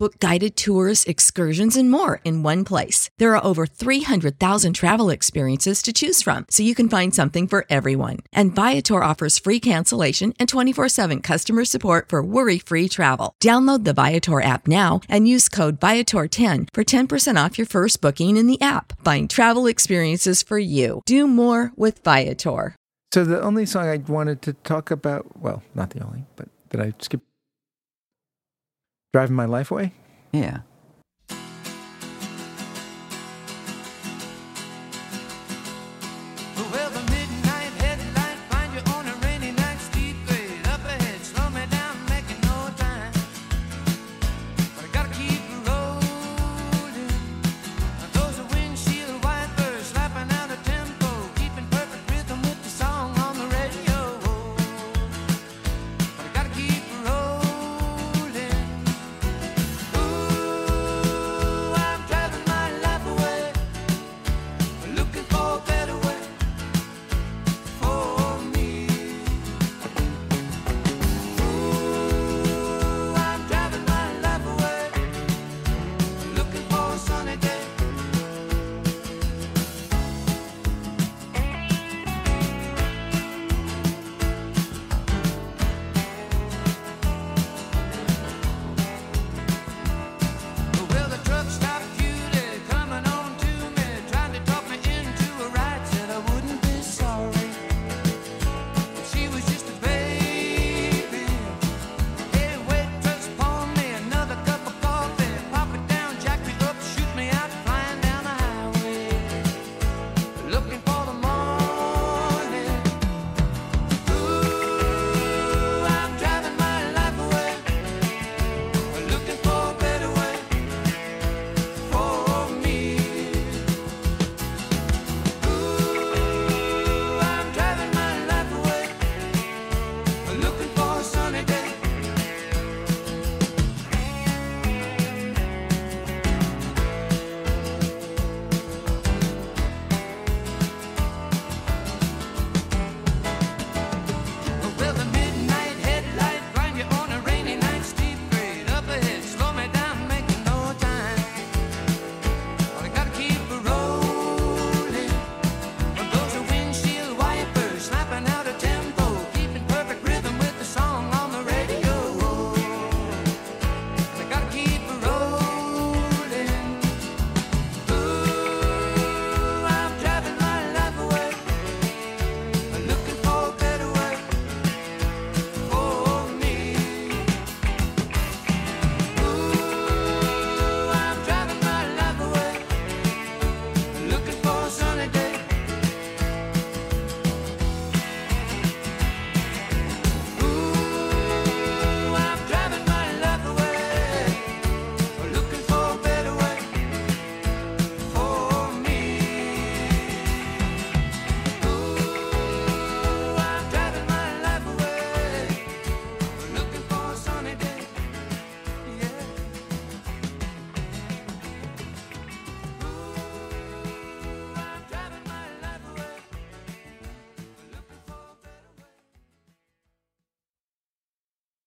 Book guided tours, excursions, and more in one place. There are over 300,000 travel experiences to choose from, so you can find something for everyone. And Viator offers free cancellation and 24 7 customer support for worry free travel. Download the Viator app now and use code Viator10 for 10% off your first booking in the app. Find travel experiences for you. Do more with Viator. So the only song I wanted to talk about, well, not the only, but that I skipped, "Driving My Life Away." Yeah.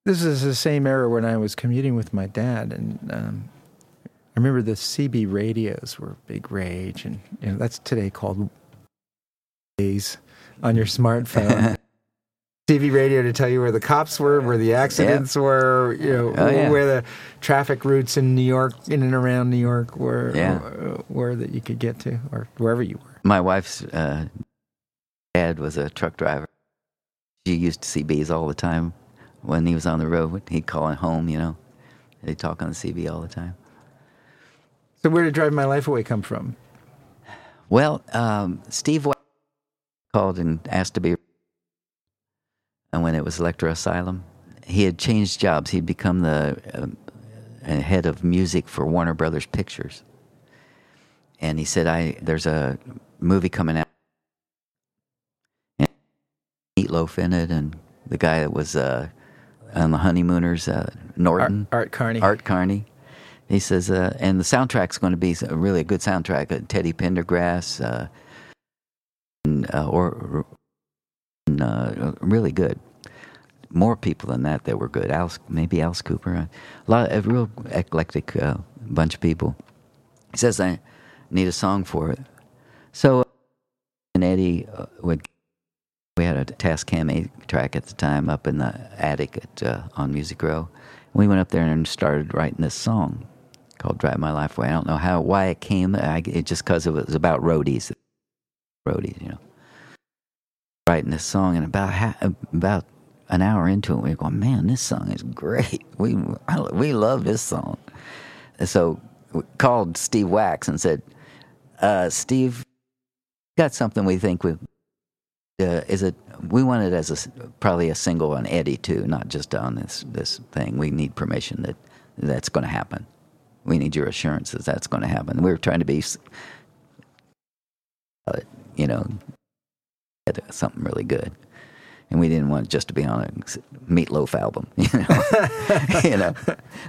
This is the same era when I was commuting with my dad, and um, I remember the CB radios were a big rage, and you know that's today called days on your smartphone. CB radio to tell you where the cops were, where the accidents were, you know, Oh, yeah. where the traffic routes in New York, in and around New York, were, Yeah. uh, were that you could get to, or wherever you were. My wife's uh, dad was a truck driver. She used CBs all the time. When he was on the road, he'd call it home, you know. They'd talk on the CB all the time. So where did "Drive My Life Away" come from? Well, um, Steve called and asked to be, and when it was Elektra Asylum, he had changed jobs. He'd become the um, uh, head of music for Warner Brothers Pictures. And he said, "I there's a movie coming out, and Meatloaf in it, and the guy that was uh, on the Honeymooners, uh, Norton, Art Carney. Art Carney. He says, uh, and the soundtrack's going to be a really a good soundtrack. Uh, Teddy Pendergrass, uh, and, uh, or uh, really good. More people than that that were good. Alice, maybe Alice Cooper. A lot, a real eclectic uh, bunch of people. He says I need a song for it. So, and Eddie uh, would. We had a Tascam track at the time up in the attic at uh, on Music Row. We went up there and started writing this song called "Drive My Life Away." I don't know how why it came. I, it just because it was about roadies, roadies, you know. Writing this song, and about ha- about an hour into it, we were going, "Man, this song is great. We I, we love this song." And so we called Steve Wax and said, uh, "Steve, got something we think we uh, is it we want it as a probably a single on Eddie too, not just on this this thing. We need permission that that's going to happen. We need your assurances that's going to happen. We're trying to be, uh, you know, something really good, and we didn't want it just to be on a Meatloaf album. You know, you know.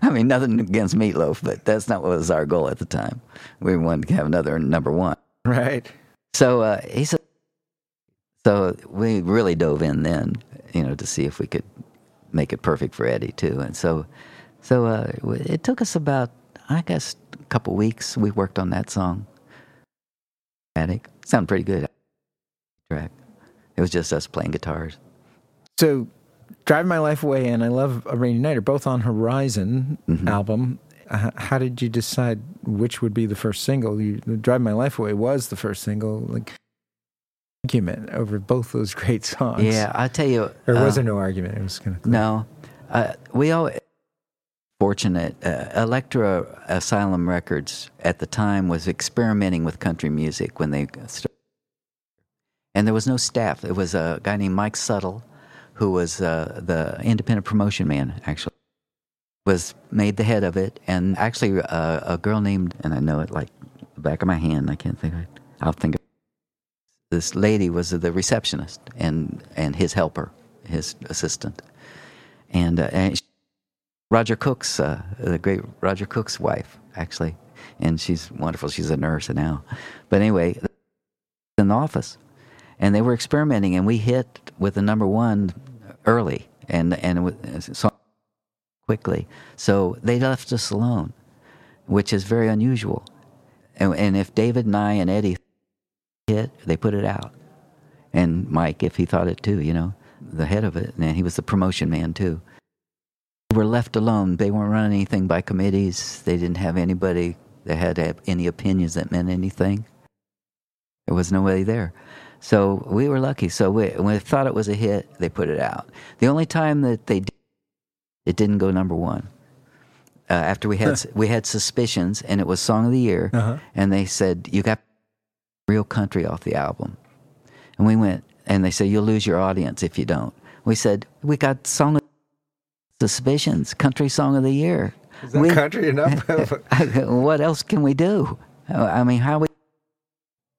I mean, nothing against Meatloaf, but that's not what was our goal at the time. We wanted to have another number one. Right. So uh, he said, so we really dove in then, you know, to see if we could make it perfect for Eddie too. And so, so uh, it took us about, I guess, a couple weeks. We worked on that song. Attic sounded pretty good. Track. It was just us playing guitars. So, Drive My Life Away and I Love a Rainy Night are both on Horizon album. Uh, how did you decide which would be the first single? You, Drive My Life Away was the first single. Like, argument over both those great songs. Yeah, I tell you, was uh, there no argument? It was kind of No, uh, we all fortunate. Uh, Elektra Asylum Records at the time was experimenting with country music when they started, and there was no staff. It was a guy named Mike Suttle, who was uh, the independent promotion man. Actually, was made the head of it, and actually uh, a girl named and I know it like the back of my hand. I can't think of it. I'll think of this lady was the receptionist and and his helper, his assistant, and, uh, and she- Roger Cook's uh, the great Roger Cook's wife actually, and she's wonderful. She's a nurse now, but anyway, in the office, and they were experimenting, and we hit with the number one early, and and so quickly. So they left us alone, which is very unusual. And, and if David and I and Eddie hit, they put it out. And Mike, if he thought it too, you know, the head of it, and he was the promotion man too. We were left alone. They weren't running anything by committees. They didn't have anybody that had any opinions that meant anything. There was nobody there. So we were lucky. So we, when they thought it was a hit, they put it out. The only time that they did, it didn't go number one. Uh, after we had we had suspicions, and it was song of the year, Uh-huh. and they said you got real country off the album, and we went, and they said you'll lose your audience if you don't. We said we got song of suspicions, country song of the year. Is that We- country enough? what else can we do? I mean, how we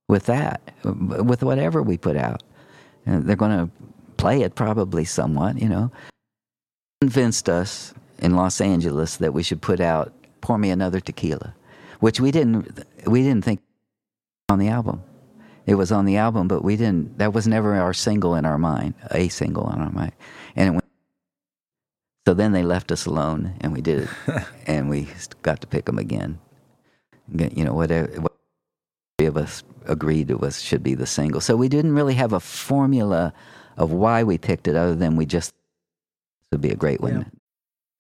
with that, with whatever we put out, and they're going to play it probably somewhat, you know. Convinced us in Los Angeles that we should put out "Pour Me Another Tequila," which we didn't we didn't think on the album. It was on the album, but we didn't. That was never our single in our mind, a single in our mind, and it went. So then they left us alone, and we did it, and we got to pick them again. You know, whatever what three of us agreed it was should be the single. So we didn't really have a formula of why we picked it, other than we just it would be a great one.